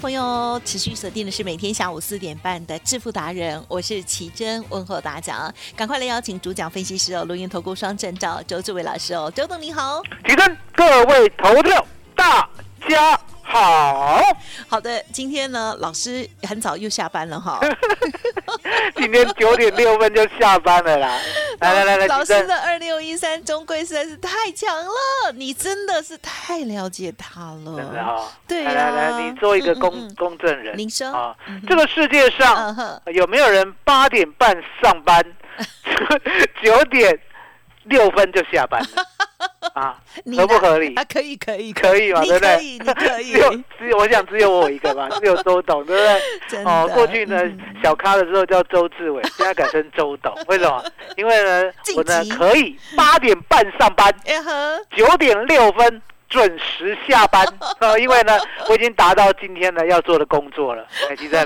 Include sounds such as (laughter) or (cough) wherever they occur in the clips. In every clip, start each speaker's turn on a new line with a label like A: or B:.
A: 朋友持续锁定的是每天下午四点半的致富达人，我是奇珍，问候大家，赶快来邀请主讲分析师哦，录音投顾双证照周志伟老师哦，周董你好。
B: 奇珍各位投票，大家好。
A: 好的，今天呢，老师很早又下班了哈。(laughs) (laughs)
B: 今天九点六分就下班了啦。来来来来，
A: 老师的二六一三中贵实在是太强了，你真的是太了解他了。
B: 真的哈。
A: 对
B: 来来来，你做一个公、
A: 嗯嗯嗯。
B: 公证人。
A: 您说
B: 啊
A: 嗯，
B: 这个世界
A: 嗯
B: 上
A: 哼，
B: 有没有人八点半上班，(laughs) (laughs) 九点六分就下班了？(laughs) 啊，合不合理
A: 啊，？可以，可以，
B: 可以嘛，对不对？
A: 可以，你可以
B: 只，有只有，我想只有我一个吧，只有周董，对不对？(laughs) 哦，过去呢
A: 嗯，
B: 小咖的时候叫周志伟，现在改成周董，(laughs) 为什么？因为呢，我呢可以八点半上班，九点六分准时下班，呃，(laughs) 因为呢，我已经达到今天呢要做的工作了。哎，其实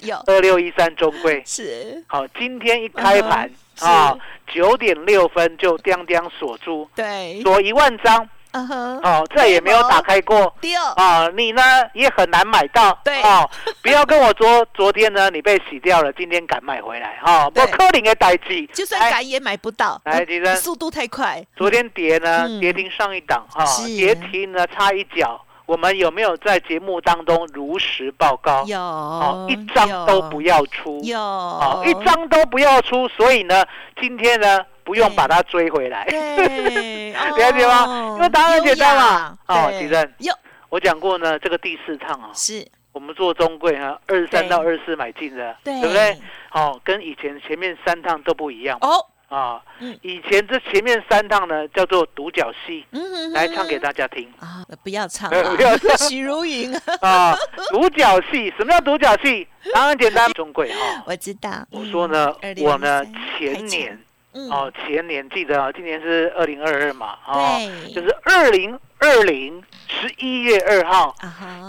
A: 有。
B: 二六一三中规，
A: 是，
B: 好，今天一开盘
A: 嗯
B: 啊，九点六分就叮叮锁住，
A: 对，
B: 锁一万张，
A: 嗯哼，
B: 哦，再也没有打开过。
A: 第
B: 啊，你呢也很难买到，
A: 对。
B: 哦，不要跟我说昨天呢你被洗掉了，今天敢买回来，哈、哦，
A: 对。
B: 不可能的代志。
A: 就算敢也买不到，嗯
B: 来吉珍
A: 速度太快，
B: 昨天跌呢，
A: 嗯。
B: 跌停上一档哈，
A: 是。
B: 跌停呢差一脚。我们有没有在节目当中如实报告？
A: 有，
B: 哦，一张都不要出，
A: 有，
B: 哦，一张都不要出。所以呢，今天呢不用把它追回来，
A: 对，(laughs)
B: 了解吗？
A: 哦
B: 因为答案很简单嘛。哦，
A: 优雅对
B: 吉正，
A: 有
B: 我讲过呢，这个第四趟啊，
A: 是，
B: 我们做中贵哈，二十三到二十四买进的，
A: 对
B: 不对？好，跟以前前面三趟都不一样
A: 哦，
B: 啊
A: 嗯。
B: 以前这前面三趟呢叫做独角戏，
A: 嗯
B: 来唱给大家听
A: 啊，不要唱 (laughs)
B: 不要唱 (laughs)
A: 许茹芸，
B: 啊。独角戏，什么叫独角戏？当然简单，中贵哈。
A: 我知道，
B: 我说呢
A: 嗯，
B: 我呢前年
A: 嗯。
B: 哦，前年记得啊，今年是二零二二嘛，哦，就是二零二零十一月二号，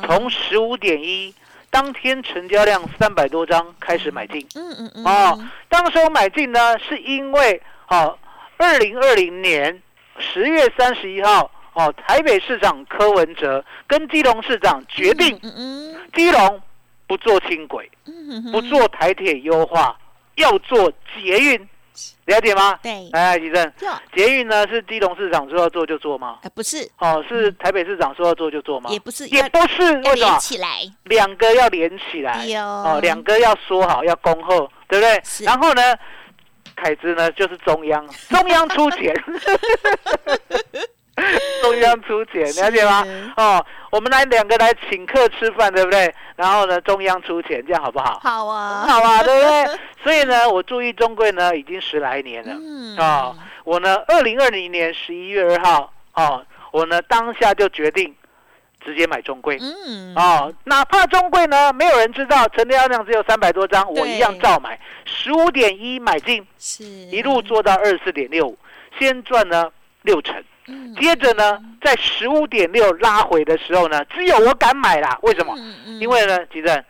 B: 从十五点一当天成交量三百多张开始买进。
A: 嗯嗯嗯，
B: 哦，当时我买进呢，是因为哦，二零二零年十月三十一号，哦，台北市长柯文哲跟基隆市长决定，
A: 嗯嗯
B: 基隆不做轻轨，不做台铁优化，要做捷运，了解吗？
A: 对，
B: 哎，吉正，捷运呢是基隆市长说要做就做吗？
A: 啊不是，
B: 哦，是台北市长说要做就做吗？
A: 也不是，
B: 也
A: 要
B: 不是，
A: 要
B: 为什么
A: 连？起来，
B: 两个要连起来，哦，两个要说好，要恭候，对不对？然后呢，凯子呢就是中央，中央出钱，(laughs) (laughs) 中央出钱，了解吗？哦，我们来两个来请客吃饭，对不对？然后呢，中央出钱，这样好不好？
A: 好啊，
B: 好啊，对不对？(laughs) 所以呢，我注意中贵呢已经十来年了。
A: 嗯
B: 哦，我呢，二零二零年十一月二号，哦，我呢当下就决定直接买中贵。
A: 嗯，
B: 哦，哪怕中贵呢，没有人知道，成交量只有三百多张，我一样照买，十五点一买进，
A: 是
B: 一路做到二十四点六五，先赚了六成，
A: 嗯
B: 接着呢，在十五点六拉回的时候呢，只有我敢买啦，为什么？因为呢，吉正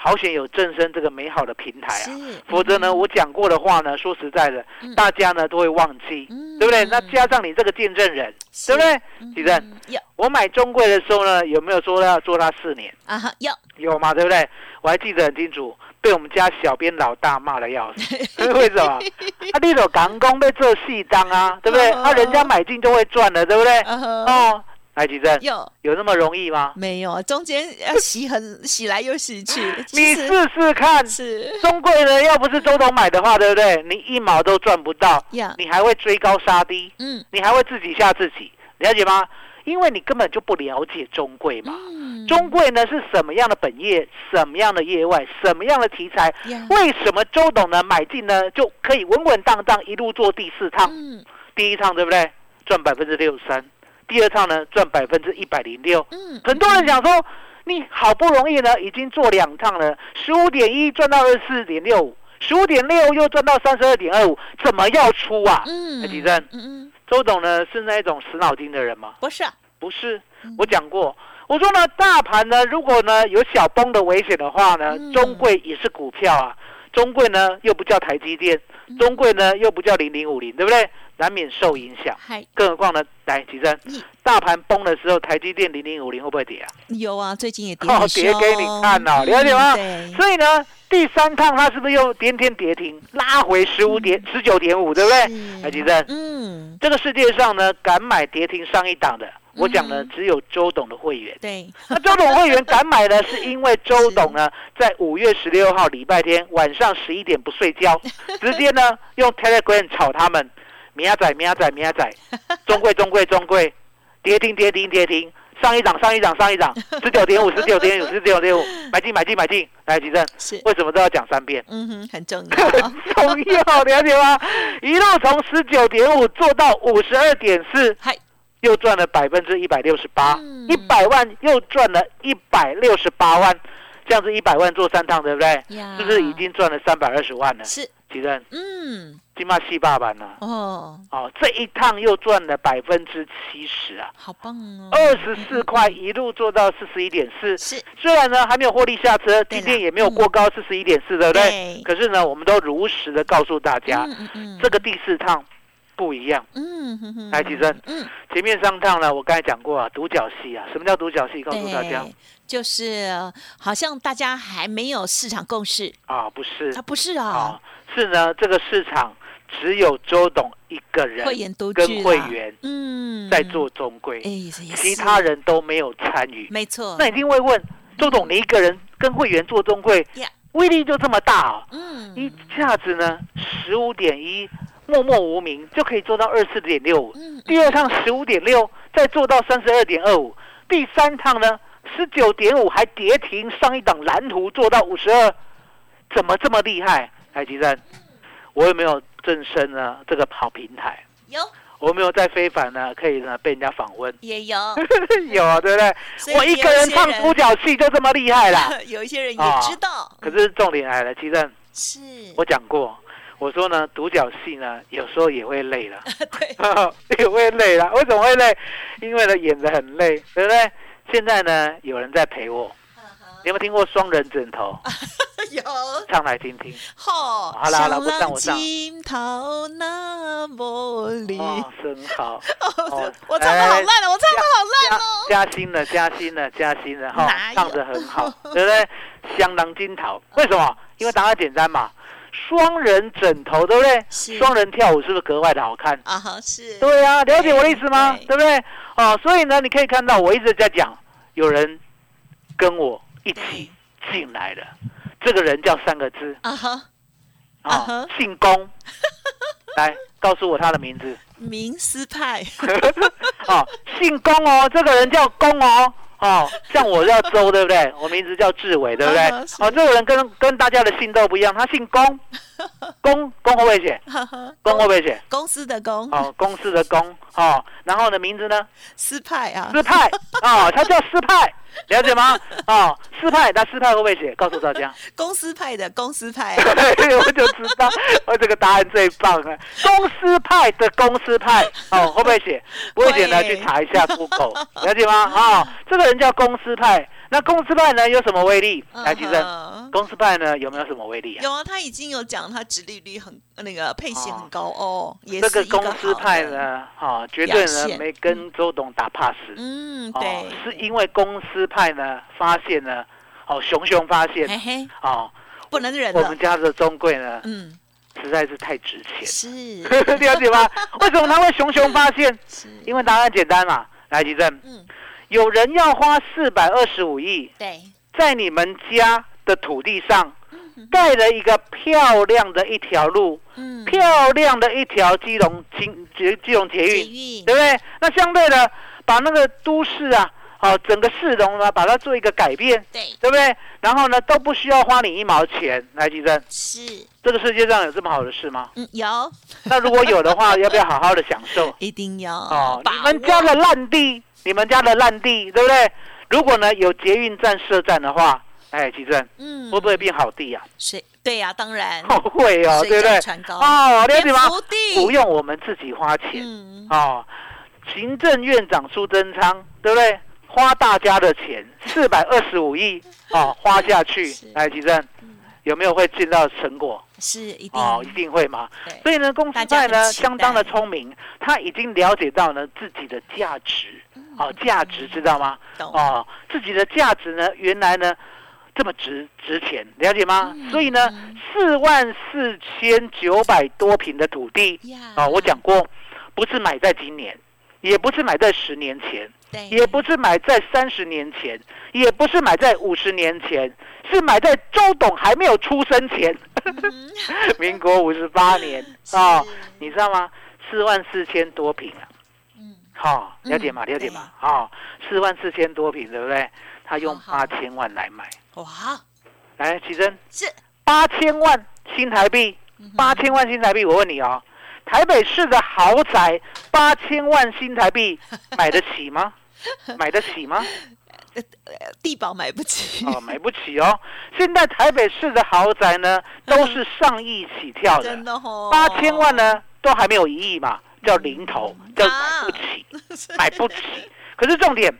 B: 好险有正生这个美好的平台啊，否则呢，我讲过的话呢，说实在的，
C: 嗯。
B: 大家呢都会忘记，
C: 嗯
B: 对不对？那加上你这个见证人，对不对？
C: 嗯
B: 吉正，我买中贵的时候呢，有没有说要做它四年？
C: 啊哈有，
B: 有嘛，对不对？我还记得很清楚，被我们家小编老大骂的要死。(laughs) 为什么？(laughs) 啊，你有港工被做细张啊，对不对？
C: 哦
B: 啊，人家买进就会赚了，对不对？哦，来吉正，
C: 有
B: 有那么容易吗？
C: 没有？中间要洗很洗来又洗去，(laughs)
B: 你
C: 实
B: 试试看，
C: 是
B: 中贵呢，要不是周董买的话，对不对？你一毛都赚不到，
C: 呀，
B: 你还会追高杀低，
C: 嗯
B: 你还会自己吓自己，了解吗？因为你根本就不了解中贵嘛。
C: 嗯
B: 中贵呢是什么样的本业，什么样的业外，什么样的题材？
C: 呀
B: 为什么周董呢买进呢就可以稳稳当当一路做第四趟？
C: 嗯
B: 第一趟对不对？赚百分之六十三，第二趟呢赚百分之一百零六。
C: 嗯，
B: 很多人想说，你好不容易呢已经做两趟了，十五点一赚到二十四点六五，十五点六又赚到三十二点二五，怎么要出啊？
C: 嗯，
B: 哎吉正
C: 嗯嗯，
B: 周董呢是那一种死脑筋的人吗？
C: 不是。啊，
B: 不是。
C: 嗯，
B: 我讲过，我说呢，大盘呢，如果呢有小崩的危险的话呢
C: 嗯，
B: 中贵也是股票啊，中贵呢又不叫台积电，
C: 嗯。
B: 中贵呢又不叫零零五零，对不对？难免受影响。
C: 嗨，
B: 更何况呢，来，吉珍
C: 嗯，
B: 大盘崩的时候，台积电零零五零会不会跌啊？
C: 有啊，最近也跌
B: 哦跌给你
C: 凶
B: 看啊了解吗？所以呢，第三趟它是不是又天天跌停，拉回十五点十九点五，对不对？
C: 是。
B: 来，吉珍，
C: 嗯，
B: 这个世界上呢，敢买跌停上一档的，我讲呢
C: 嗯，
B: 只有周董的会员。
C: 对，
B: 那周董会员敢买呢，是因为周董呢，(laughs) 在五月十六号礼拜天晚上十一点不睡觉，(laughs) 直接呢用 Telegram 炒他们，米亚仔米亚仔米亚仔，中贵中贵中贵，跌停跌停跌停，上一涨上一涨上一涨，(laughs) 十九点五十九点五十九点五，买进买进买进，来吉正，
C: 是，
B: 为什么都要讲三遍？
C: 嗯哼，很重要。
B: 很，(laughs) 重要，了解吗？一路从十九点五做到五十二点四，
C: 嗨，
B: 又赚了百分之一百六十八
C: 嗯，
B: 一百万又赚了一百六十八万，这样子一百万做三趟，对不对？
C: 呀。
B: 是不是已经赚了三百二十万了？
C: 是，
B: 吉正，
C: 嗯，
B: 金马戏霸版呢，
C: 哦，
B: 哦，这一趟又赚了百分之七十啊，
C: 好棒哦，
B: 二十四块一路做到四十一点四。
C: 是，
B: 虽然呢还没有获利下车，
C: 对啦。
B: 今天也没有过高四十一点四，对不对？可是呢，我们都如实的告诉大家，
C: 嗯嗯嗯，
B: 这个第四趟不一样。
C: 嗯哼哼，
B: 来吉正
C: 嗯，
B: 前面三趟呢，我刚才讲过啊，独角戏啊，什么叫独角戏？告诉大家，
C: 就是呃好像大家还没有市场共识，
B: 啊，不是。
C: 啊，不是啊。
B: 啊，，是呢，这个市场只有周董一个人跟会员
C: 嗯，
B: 在做中规，其他人都没有参与。
C: 没错，
B: 那一定会问周董，你一个人跟会员做中规，威力就这么大哦？
C: 嗯，
B: 一下子呢，十五点一，默默无名就可以做到二四点六五。
C: 嗯，
B: 第二趟十五点六，再做到三十二点二五。第三趟呢，十九点五还跌停，上一档蓝图做到五十二，怎么这么厉害？台积电，我有没有正身呢？这个好平台，
C: 有
B: 我有没有在非凡呢？可以呢被人家访问？
C: 也有，(laughs)
B: 有啊，对不对？我一个人唱独
C: 角，
B: 角戏就这么厉害啦。(laughs)
C: 有一些人也
B: 啊
C: 知道，
B: 可是重点来了，其实
C: 是，
B: 我讲过，我说呢，独角戏呢有时候也会累了。(laughs)
C: 对，
B: 也会累了。为什么会累？因为呢演的很累，对不对？现在呢有人在陪我，你有没有听过双人枕头？
C: 有，
B: 唱来听听。
C: 好，
B: 好啦好啦不唱我唱
C: 那么里，
B: 好。(laughs)
C: 哦我唱的好烂了，我唱的好烂哦。
B: 加薪了，加薪了，加薪了哈唱的很好，对不对？相当金桃。为什么？因为答案简单嘛，双人枕头，对不对？
C: 是
B: 双人跳舞是不是格外的好看？
C: 啊哈，是，
B: 对啊，了解我的意思吗？
C: 对
B: 对不对？哦，所以呢，你可以看到我一直在讲，有人跟我一起进来了，这个人叫三个字。
C: 啊哈，啊
B: 姓龚，来告诉我他的名字。
C: 明斯派，
B: 哦，(laughs) 姓龚哦，这个人叫龚哦。哦，像我叫周，对不对？我名字叫志伟，对不对？哦，这个人跟跟大家的姓都不一样，他姓龚，龚龚会不会写？
C: 哈哈，
B: 龚会不会写？
C: 公司的公，
B: 哦，公司的公哦，然后呢，名字呢？
C: 斯派啊，
B: 师派啊，他叫师派，了解吗？哦，师派，那师派会不会写？告诉大家，(laughs)
C: 公司派的公司派，(laughs)
B: 对，我就知道，我这个答案最棒了。公司派的公司派，哦，会不会写？不会写呢，去查一下 Google，了解吗？啊，这个人叫公司派，那公司派呢有什么威力？来，其实
C: 嗯
B: 公司派呢有没有什么威力啊？
A: 有啊，他已经有讲他殖利率很那个配息很高哦，也
B: 这个公司，派呢，哈、绝对呢没跟周董打 pass。
A: 嗯，
B: 哦
A: 对，，
B: 是因为公司派呢发现呢，哦，熊熊发现
A: 嘿嘿，
B: 哦，
A: 不能忍
B: 我们，家的中贵呢
A: 嗯，
B: 实在是太值钱，
A: 是。(laughs)
B: 了解吗？(laughs) 为什么他会熊熊发现？
A: 是，
B: 因为答案简单嘛，来，吉正，
A: 嗯，
B: 有人要花四百二十五亿
A: 对，
B: 在你们家的土地上
A: 嗯
B: 盖了一个漂亮的一条路，
A: 嗯，
B: 漂亮的一条基隆金基基隆捷
A: 捷
B: 运，
A: 运
B: 对不对？那相对的，把那个都市啊，哦，整个市容呢，把它做一个改变，
A: 对，
B: 对不对？然后呢，都不需要花你一毛钱。来，吉正，
A: 是，
B: 这个世界上有这么好的事吗？
A: 嗯，有，
B: 那如果有的话，要不要好好的享受？(laughs)
A: 一定要
B: 哦，你们家的烂地，你们家的烂地，对不对？如果呢有捷运站设站的话，哎，奇正
A: 嗯，
B: 会不会变好地啊？
A: 是？对呀，当然，
B: 会哦，
A: 水
B: 对不对哦，了解不用我们自己花钱
A: 嗯，
B: 哦。行政院长苏贞昌，对不对？花大家的钱，四百二十五亿哦，花下去 (laughs)
A: 是，
B: 来，吉正有没有会见到成果？
A: 是一定
B: 哦，一定会嘛。所以呢，公司派呢相当的
A: 待
B: 聪明，他已经了解到呢自己的价值，哦，价值知道吗？哦，自己的价值呢，原来呢这么值值钱，了解吗？
A: 嗯
B: 所以呢，四万四千九百多平的土地，
A: 啊，
B: 哦，我讲过，不是买在今年，也不是买在十年前，也不是买在三十年前，也不是买在五十年前，是买在周董还没有出生前，
A: 嗯。(laughs)
B: 民国五十八年 (laughs) 哦，你知道吗？四万四千多平啊，
A: 嗯，
B: 好、了解吗？
A: 嗯
B: 了解嘛？好、四万四千多平，对不对？他用八千万来买，
A: 哇，
B: 来，奇珍，
A: 是
B: 八千万新台币，
A: 嗯
B: 八千万新台币，我问你哦，台北市的豪宅八千万新台币 (laughs) 买得起吗？买得起吗？(laughs)
A: 地保买不起，
B: 哦，买不起哦。现在台北市的豪宅呢，都是上亿起跳的
A: 真，的哦，
B: 八千万？呢都还没有一亿嘛，叫零头，叫买不起，(laughs) 买不起。可是重点，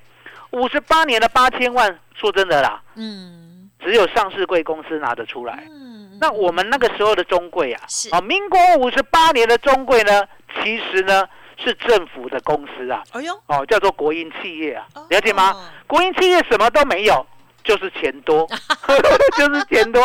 B: 五十八年的八千万，说真的啦，
A: 嗯
B: 只有上市贵公司拿得出来。
A: 嗯，
B: 那我们那个时候的中贵啊
A: 是，
B: 哦，民国五十八年的中贵呢，其实呢是政府的公司啊，
A: 哎呦，
B: 哦，叫做国营企业啊
A: 哦，
B: 了解吗？国营企业什么都没有，就是钱多，(laughs) 就是钱多。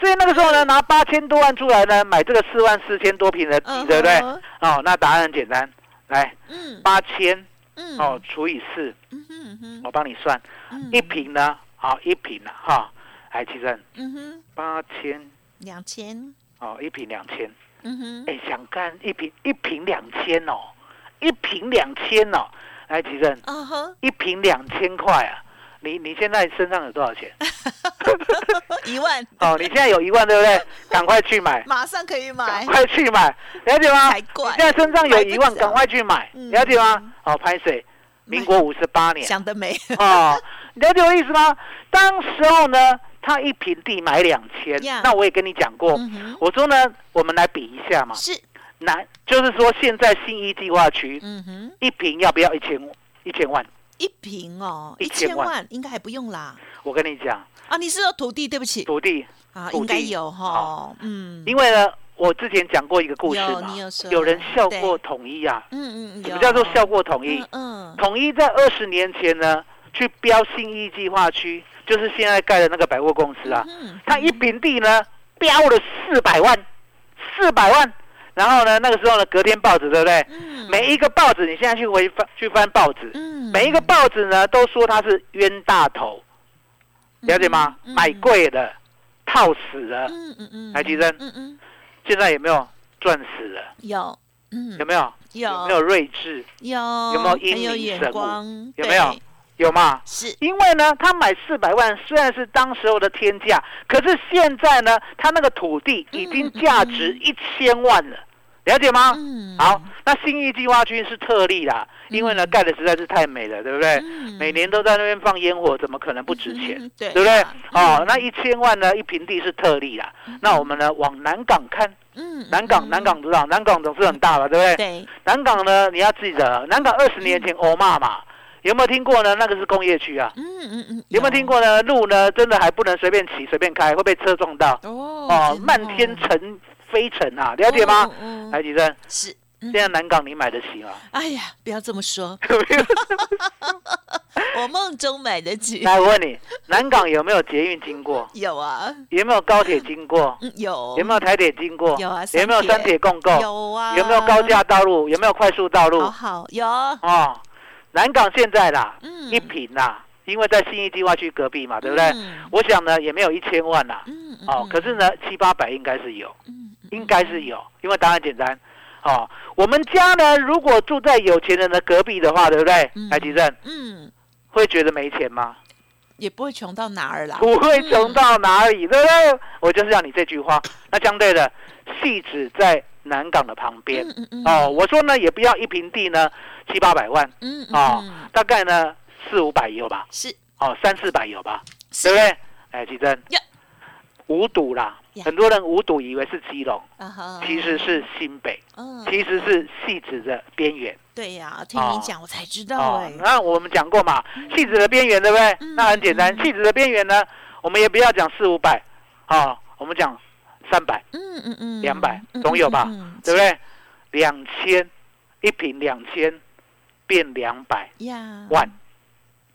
B: 所以那个时候呢，拿八千多万出来呢，买这个四万四千多平的地，
A: 嗯
B: 对不对？哦，那答案很简单，来
A: 嗯，
B: 八千
A: 嗯，
B: 哦除以四，
A: 嗯哼嗯哼，
B: 我帮你算，
A: 嗯。
B: 一平呢，好一平呢，哈，来其实
A: 嗯哼，
B: 八千。
A: 两千，
B: 哦，一平两千，
A: 嗯哼，
B: 哎，想干一平一平两千哦，一平两千哦，来其实
A: 啊哈，
B: 一平两千块啊，你你现在身上有多少钱？(laughs)
A: 一万，
B: 哦，你现在有一万对不对？赶快去买，(laughs)
A: 马上可以买
B: 赶，快去买，了解吗？你现在身上有一万，赶快去买，
A: 嗯
B: 了解吗？哦，拍水？民国五十八年
A: 想得美，
B: 哦，了解我意思吗？当时候呢，他一平地买两千，那我也跟你讲过，我说呢，我们来比一下嘛，
A: 是，
B: 南就是说现在新一计划区
A: 嗯哼，
B: 一平要不要一千一千万？
A: 一平哦，一
B: 一
A: 千万应该还不用啦。
B: 我跟你讲，
A: 啊，你是说土地？对不起？
B: 土地，
A: 啊，
B: 地。
A: 应该有哈
B: 好，
A: 嗯，
B: 因为呢，我之前讲过一个故事
A: 有
B: 嘛
A: 你有，
B: 人笑过统一啊，
A: 嗯嗯，
B: 什
A: 有
B: 么叫做笑过统一？
A: 嗯嗯，
B: 统一在二十年前呢，去标新义计划区，就是现在盖的那个百货公司啊，
A: 嗯
B: 他一平地呢标了四百万，四百万。然后呢，那个时候呢，隔天报纸对不对？
A: 嗯
B: 每一个报纸，你现在去回翻去翻报纸，
A: 嗯
B: 每一个报纸呢都说他是冤大头，了解吗？
A: 嗯
B: 买贵了，套死了。
A: 嗯嗯嗯，
B: 来吉珍
A: 嗯嗯
B: 现在有没有赚死了？
A: 有，嗯
B: 有没有？
A: 有
B: 有没有睿智？
A: 有
B: 有没有英明神武
A: 光？
B: 有没有
A: 对？
B: 有吗？
A: 是，
B: 因为呢，他买四百万虽然是当时候的天价，可是现在呢，他那个土地已经价值一千万了，了解吗？
A: 嗯
B: 好，那新义计划区是特例啦，因为呢
A: 嗯
B: 盖的实在是太美了，对不对？
A: 嗯
B: 每年都在那边放烟火，怎么可能不值钱？
A: 嗯 (laughs) 对
B: 对不对
A: 啊？
B: 哦，那一千万呢，一平地是特例啦。那我们呢，往南港看，
A: 嗯
B: 南港，南港知道，南港总是很大了，对不对？
A: 对，
B: 南港呢，你要记得，南港二十年前欧骂嘛，有没有听过呢？那个是工业区啊。
A: 嗯嗯嗯，
B: 有没有听？过呢？路呢，真的还不能随便骑、随便开，会被车撞到
A: 哦
B: 哦，漫天尘飞尘啊，了解吗？
A: 哦哦
B: 台积电，
A: 是，
B: 现在南港你买得起吗？
A: 哎呀，不要这么说，(laughs) (laughs) 我梦中买得起。
B: 来，我问你，南港有没有捷运经过？
A: 有啊，
B: 有没有高铁经过？
A: 嗯有，
B: 有没有台铁经过？
A: 有啊
B: 有没有
A: 三铁
B: 共构？
A: 有啊？
B: 有没有高架道路？有没有快速道路？
A: 好好有，
B: 哦，南港现在啦，
A: 嗯
B: 一平啦，因为在新义计划区隔壁嘛，对不对？
A: 嗯
B: 我想呢，也没有一千万啦。哦，可是呢，七八百应该是有，应该是有，因为答案简单。哦，我们家呢，如果住在有钱人的隔壁的话，对不对
A: 嗯？
B: 台积电
A: 嗯，
B: 会觉得没钱吗？
A: 也不会穷到哪儿啦。
B: 不会穷到哪里，对不对？我就是要你这句话。那相对的，戏子在南港的旁边。
A: 嗯嗯嗯。
B: 哦，我说呢，也不要一平地呢七八百万，哦
A: 嗯，
B: 大概呢四五百有吧，
A: 是。
B: 哦，三四百有吧，对不对？哎，吉珍。
A: 呀，
B: 五堵啦，很多人五堵以为是基隆，其实是新北，
A: 嗯。
B: 其实是戏子的边缘。
A: 对呀，听你讲我才知道
B: 那我们讲过嘛，戏子的边缘，对不对？
A: 嗯？
B: 那很简单，
A: 嗯。
B: 戏子的边缘呢，我们也不要讲四五百，啊，我们讲三百，
A: 嗯嗯嗯，
B: 两百
A: 嗯
B: 总有吧对不对？两千一平两千变两百
A: 呀，
B: 万，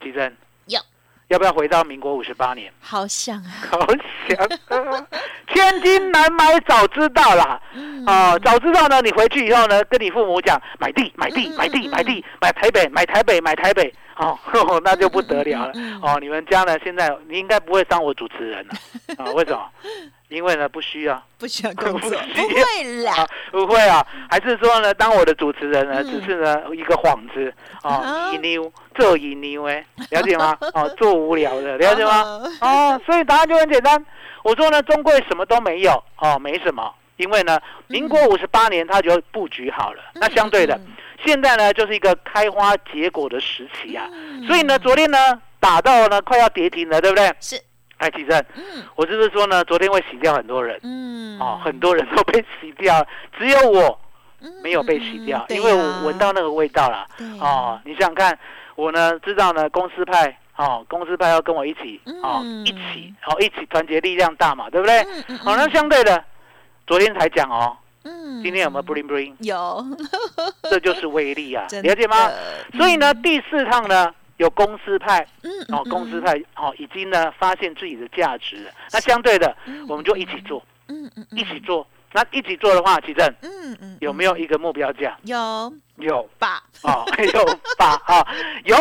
B: 吉珍
A: 要
B: 要不要回到民国五十八年？
A: 好想啊，
B: 好想啊，千金难买早知道啦。
A: 嗯
B: 哦，早知道呢，你回去以后呢，跟你父母讲买地买地买地
A: 嗯
B: 买地买台北买台北买台北，哦，(laughs) 那就不得了了。哦，你们家呢现在你应该不会当我主持人了啊？为什么？因为呢不需要。
A: 不需要工作，(laughs)
B: 不
A: 会啦。
B: 啊，，不会啊，还是说呢，当我的主持人呢，
A: 嗯。
B: 只是呢一个幌子。
A: 啊
B: 哦，一妞做一妞哎，了解吗？(laughs) 哦，做无聊的，了解吗？
A: 啊
B: 哦，所以答案就很简单。我说呢，中贵什么都没有。哦，没什么，因为呢，民国五十八年他就布局好了。那相对的，
A: 嗯。
B: 现在呢就是一个开花结果的时期啊。
A: 嗯。
B: 所以呢，昨天呢打到呢快要跌停了，对不对？
A: 是，
B: 哎，奇正，
A: 嗯
B: 我是不是说呢，昨天会洗掉很多人？
A: 嗯
B: 哦，很多人都被洗掉，只有我没有被洗掉，因为我闻到那个味道了。哦，你想想看，我呢知道呢公司派。哦，公司派要跟我一起，哦，
A: 嗯
B: 一起，哦，一起团结力量大嘛，对不对？好、那相对的，昨天才讲哦，
A: 嗯
B: 今天有没有 bling bling？
A: 有 (laughs)
B: 这就是威力啊，
A: 真
B: 了解吗？
A: 的
B: 所以呢，第四趟呢，有公司派，
A: 嗯
B: 哦，公司派哦，已经呢发现自己的价值了。那相对的，我们就一起做，
A: 嗯嗯
B: 一起做。那一起做的话，奇正
A: 嗯嗯
B: 有没有一个目标价？
A: 有
B: 有
A: 吧？(laughs)
B: 哦，有吧？啊，有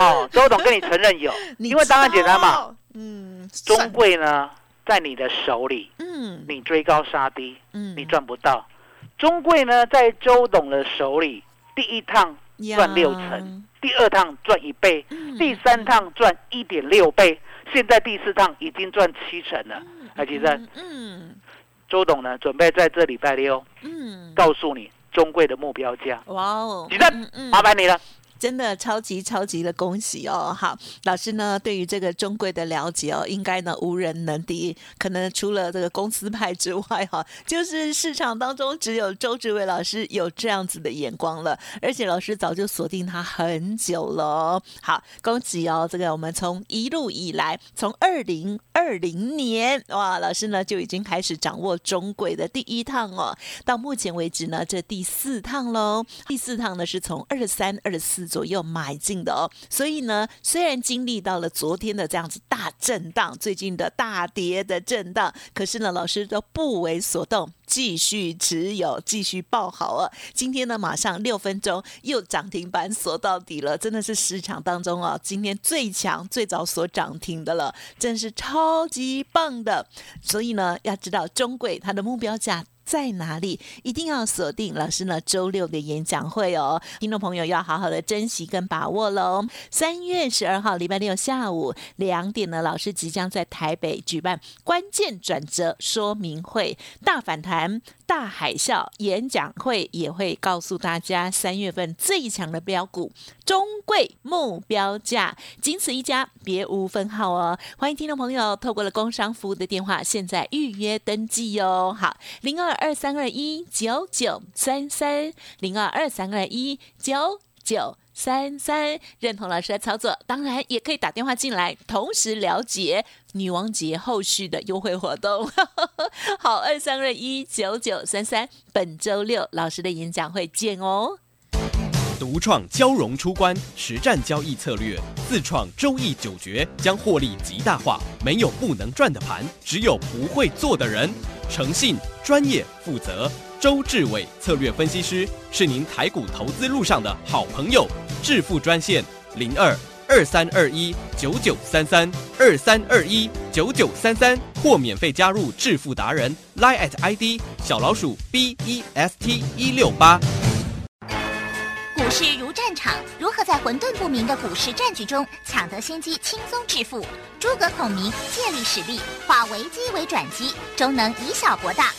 B: 哦，周董跟你承认有，(laughs) 因为答案简单嘛。
A: 嗯，
B: 中
A: 算
B: 贵呢，在你的手里，
A: 嗯
B: 你追高杀低，
A: 嗯
B: 你赚不到。中贵呢，在周董的手里，第一趟赚六成，第二趟赚一倍，
A: 嗯
B: 第三趟赚一点六倍，现在第四趟已经赚七成了。海奇生，
A: 嗯
B: 周董呢，准备在这礼拜六
A: 嗯，
B: 告诉你中贵的目标价。
A: 哇哦，
B: 奇正
A: 嗯嗯
B: 麻烦你了。
A: 真的超级超级的恭喜哦！好，老师呢对于这个中贵的了解哦，应该呢无人能敌。可能除了这个公司派之外，哈，(laughs) 就是市场当中只有周志伟老师有这样子的眼光了。而且老师早就锁定他很久了。好，恭喜哦！这个我们从一路以来，从二零二零年哇，老师呢就已经开始掌握中贵的第一趟哦。到目前为止呢，这第四趟喽。第四趟呢是从二三、二四左右买进的哦。所以呢，虽然经历到了昨天的这样子大震荡，最近的大跌的震荡，可是呢，老师都不为所动。继续持有，继续报好啊！今天呢，马上六分钟又涨停板锁到底了，真的是市场当中啊，今天最强、最早锁涨停的了，真是超级棒的。所以呢，要知道中贵它的目标价。在哪里？一定要锁定老师呢周六的演讲会哦，听众朋友要好好的珍惜跟把握喽。三月十二号礼拜六下午两点呢，老师即将在台北举办关键转折说明会，大反弹、大海啸演讲会，也会告诉大家三月份最强的标股中贵目标价，仅此一家，别无分号哦。欢迎听众朋友透过了工商服务的电话，现在预约登记哟。好，零二二三二一九九三三，零二二三二一九。九三三。认同老师的操作，当然也可以打电话进来，同时了解女王节后续的优惠活动。(laughs) 好，二三二一九九三三，本周六老师的演讲会见哦。
D: 独创交融出关实战交易策略，自创周易九诀，将获利极大化。没有不能赚的盘，只有不会做的人。诚信、专业、负责，周志伟策略分析师是您台股投资路上的好朋友。致富专线零二二三二一九九三三二三二一九九三三，或免费加入致富达人 Line at ID 小老鼠 B E S T 一六八。
E: 股市如战场，如何在混沌不明的股市战局中抢得先机，轻松致富？诸葛孔明借力使力，化危机为转机，终能以小博大。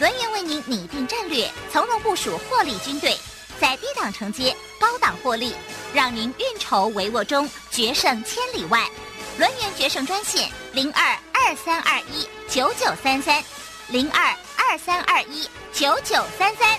E: 轮源为您拟定战略，从容部署获利军队，在低档承接，高档获利，让您运筹帷幄中决胜千里外。轮源决胜专线零二二三二一九九三三零二二三二一九九三三。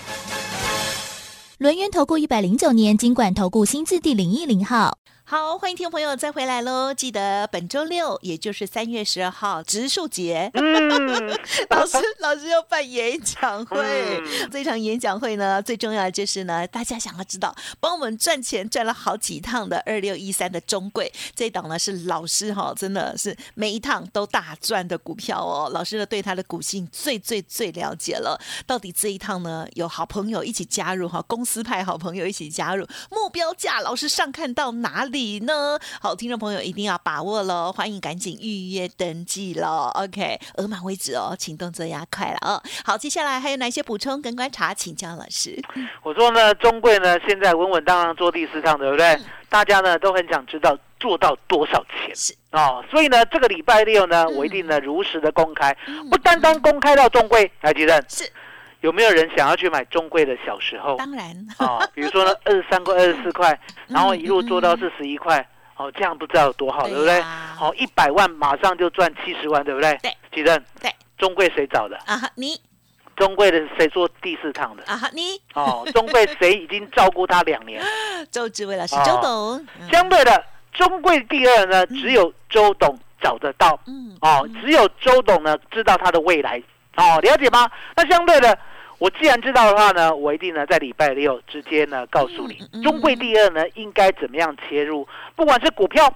F: 轮源投顾一百零九年金管投顾新字第零一零号。
A: 好，欢迎听众朋友再回来喽！记得本周六，也就是三月十二号植树节，
B: 嗯，(laughs)
A: 老师老师要办演讲会。
B: 嗯
A: 这场演讲会呢，最重要的就是呢，大家想要知道帮我们赚钱赚了好几趟的二六一三的中贵这一档呢，是老师哈，真的是每一趟都大赚的股票哦。老师呢对他的股性最最最了解了，到底这一趟呢有好朋友一起加入哈，公司派好朋友一起加入，目标价老师上看到哪里呢？好，听众朋友一定要把握喽，欢迎赶紧预约登记喽。OK，额满为止哦，请动作要快了哦。好，接下来还有哪些补充跟观察，请教老师。
B: 我说呢，中贵呢现在稳稳当当做第四趟，对不对？大家呢都很想知道做到多少钱
A: 是
B: 哦，所以呢这个礼拜六呢，我一定呢如实的公开，
A: 嗯
B: 不单单公开到中贵，来吉正
A: 是，
B: 有没有人想要去买中贵的小时候？
A: 当然，
B: 哦，比如说呢，(laughs) 二十三块、二十四块，然后一路做到四十一块，哦，这样不知道有多好，对不对？
A: 好
B: 哦，一百万马上就赚七十万，对不对？
A: 对，
B: 吉正，
A: 对，
B: 中贵谁找的？
A: 啊，你
B: 中贵的谁做第四趟的？
A: 啊，你
B: 哦，中贵谁已经照顾他两年？(laughs)
A: 周志伟老师，
B: 哦
A: 周董，嗯
B: 相对的，中贵第二呢，只有周董找得到
A: 嗯，
B: 哦，只有周董呢知道他的未来哦，了解吗？那相对的，我既然知道的话呢，我一定呢在礼拜六直接呢告诉你中贵第二呢应该怎么样切入，不管是股票，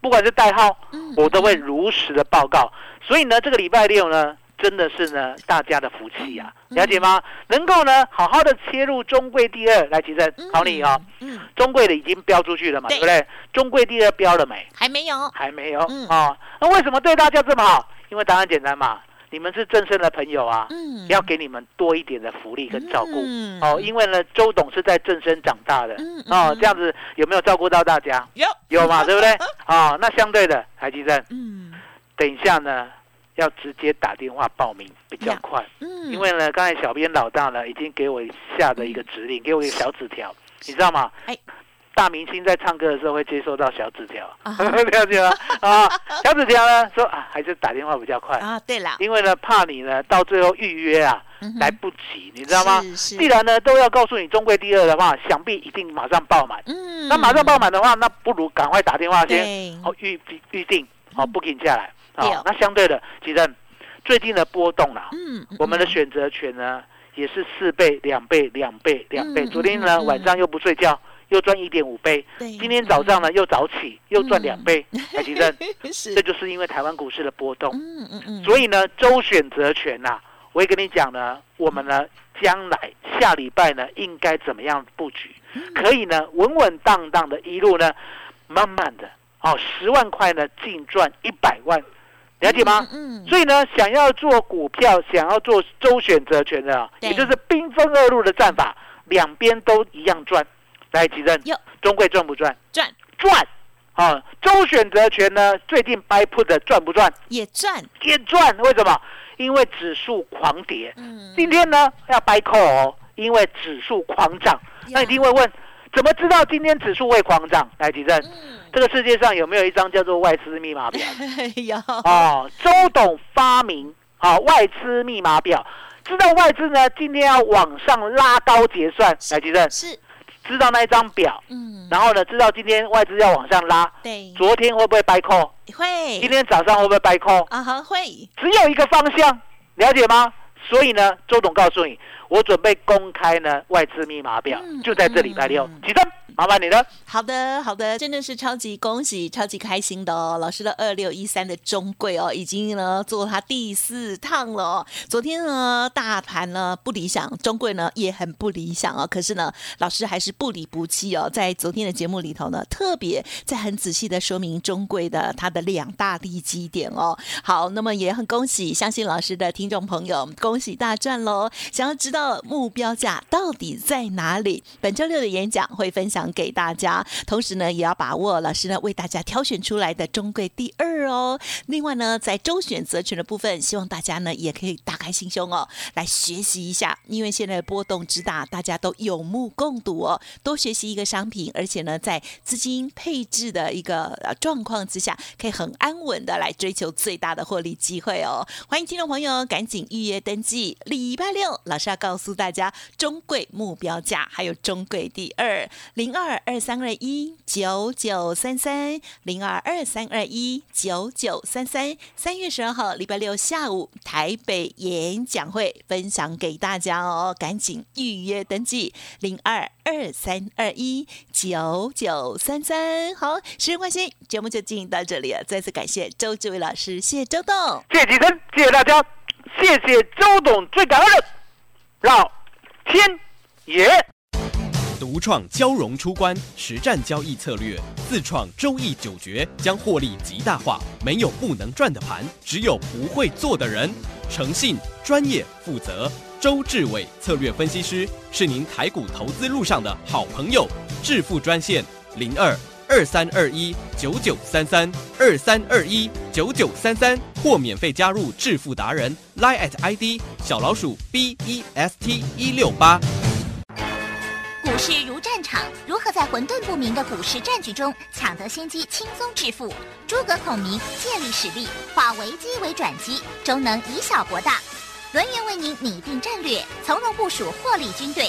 B: 不管是代号，
A: 嗯
B: 我都会如实的报告。所以呢，这个礼拜六呢。真的是呢，大家的福气啊，
A: 嗯
B: 了解吗？能够呢，好好的切入中贵第二，来，其实考你啊、哦，
A: 嗯，
B: 中贵的已经标出去了嘛，
A: 对
B: 对不对？中贵第二标了没？
A: 还没有，
B: 还没有
A: 嗯
B: 啊、那为什么对大家这么好？因为答案简单嘛，你们是正生的朋友啊，
A: 嗯，
B: 要给你们多一点的福利跟照顾。
A: 嗯。
B: 哦，因为呢，周董是在正生长大的，
A: 嗯
B: 哦
A: 嗯，
B: 这样子有没有照顾到大家？
A: 有，
B: 有嘛，对不对？(laughs) 哦、那相对的，台积电，
A: 嗯。
B: 等一下呢，要直接打电话报名比较快，
A: 嗯，
B: 因为呢，刚才小编老大呢已经给我下的一个指令，给我一个小纸条，你知道吗？
A: 哎
B: 大明星在唱歌的时候会接收到小纸条，
A: 啊。(laughs)
B: 了解吗？啊，(laughs) 小纸条呢说啊，还是打电话比较快，
A: 啊，对了，
B: 因为呢怕你呢到最后预约啊
A: 嗯
B: 来不及，你知道吗？既然呢都要告诉你中贵第二的话，想必一定马上爆满。
A: 嗯，
B: 那马上爆满的话，那不如赶快打电话先预预预定哦 booking 下来
A: 对哦。
B: 哦。那相对的，其实最近的波动啦，
A: 嗯，嗯
B: 我们的
A: 嗯
B: 选择权呢也是四倍、两倍、两倍、两倍。
A: 嗯
B: 昨天呢晚上又不睡觉，又赚一点五倍。今天早上呢又早起，又赚两倍。(laughs) 台积电，
A: 嗯是
B: 这，就是因为台湾股市的波动。
A: 嗯嗯嗯，
B: 所以呢，周选择权呐、我也跟你讲呢，我们呢将来下礼拜呢应该怎么样布局，
A: 嗯
B: 可以呢稳稳当当的一路呢，慢慢的哦，十万块呢净赚一百万，了解吗？
A: 嗯，嗯
B: 所以呢，想要做股票，想要做周选择权的也就是兵分二路的战法，两边都一样赚。来，奇正
A: 有，
B: 中贵赚不赚？
A: 赚
B: 赚。啊，周选择权呢，最近 buy put 的赚不赚？
A: 也赚，
B: 也赚，为什么？因为指数狂跌。
A: 嗯，
B: 今天呢要 buy call 哦，因为指数狂涨。那你一定会问，怎么知道今天指数会狂涨？来，吉正，
A: 嗯，
B: 这个世界上有没有一张叫做外资密码表？(laughs)
A: 有，
B: 哦，周董发明啊、外资密码表，知道外资呢今天要往上拉高结算。来，吉正，
A: 是，
B: 知道那一张表，
A: 嗯，
B: 然后呢，知道今天外资要往上拉，
A: 对，
B: 昨天会不会掰扣？
A: 会
B: 今天早上会不会掰扣？
A: 啊哈会，
B: 只有一个方向，了解吗？所以呢，周董告诉你，我准备公开呢外资密码表，
A: 嗯
B: 就在这礼拜六
A: 嗯，
B: 几分？麻烦你了。
A: 好的，好的，真的是超级恭喜，超级开心的哦！老师的二六一三的中贵哦，已经呢做他第四趟了哦。昨天呢大盘呢不理想，中贵呢也很不理想哦。可是呢，老师还是不离不弃哦，在昨天的节目里头呢，特别在很仔细的说明中贵的它的两大利基点哦。好，那么也很恭喜相信老师的听众朋友，恭恭喜大赚喽！想要知道目标价到底在哪里？本周六的演讲会分享给大家，同时呢，也要把握老师呢为大家挑选出来的中贵第二哦。另外呢，在周选择权的部分，希望大家呢也可以打开心胸哦，来学习一下，因为现在波动之大，大家都有目共睹哦。多学习一个商品，而且呢，在资金配置的一个状况之下，可以很安稳的来追求最大的获利机会哦。欢迎听众朋友赶紧预约登记，礼拜六老师要告诉大家中贵目标价，还有中贵第二零二二三二一九九三三零二二三二一九九三三。三月十二号礼拜六下午台北演讲会分享给大家哦，赶紧预约登记零二二三二一九九三三。好，时间关系，节目就进行到这里了。再次感谢周志伟老师，谢谢周董。
B: 谢谢吉生，谢谢大家，谢谢周董，最感恩老天爷。
D: 独创交融出关实战交易策略，自创周易九诀，将获利极大化。没有不能赚的盘，只有不会做的人。诚信、专业、负责。周志伟策略分析师是您台股投资路上的好朋友。致富专线零二二三二一九九三三二三二一九九三三，或免费加入致富达人 Line at ID 小老鼠 B E S T 一六八。
E: 股市如战场，如何在混沌不明的股市战局中抢得先机，轻松致富？诸葛孔明借力使力，化危机为转机，终能以小博大。轮源为您拟定战略，从容部署获利军队，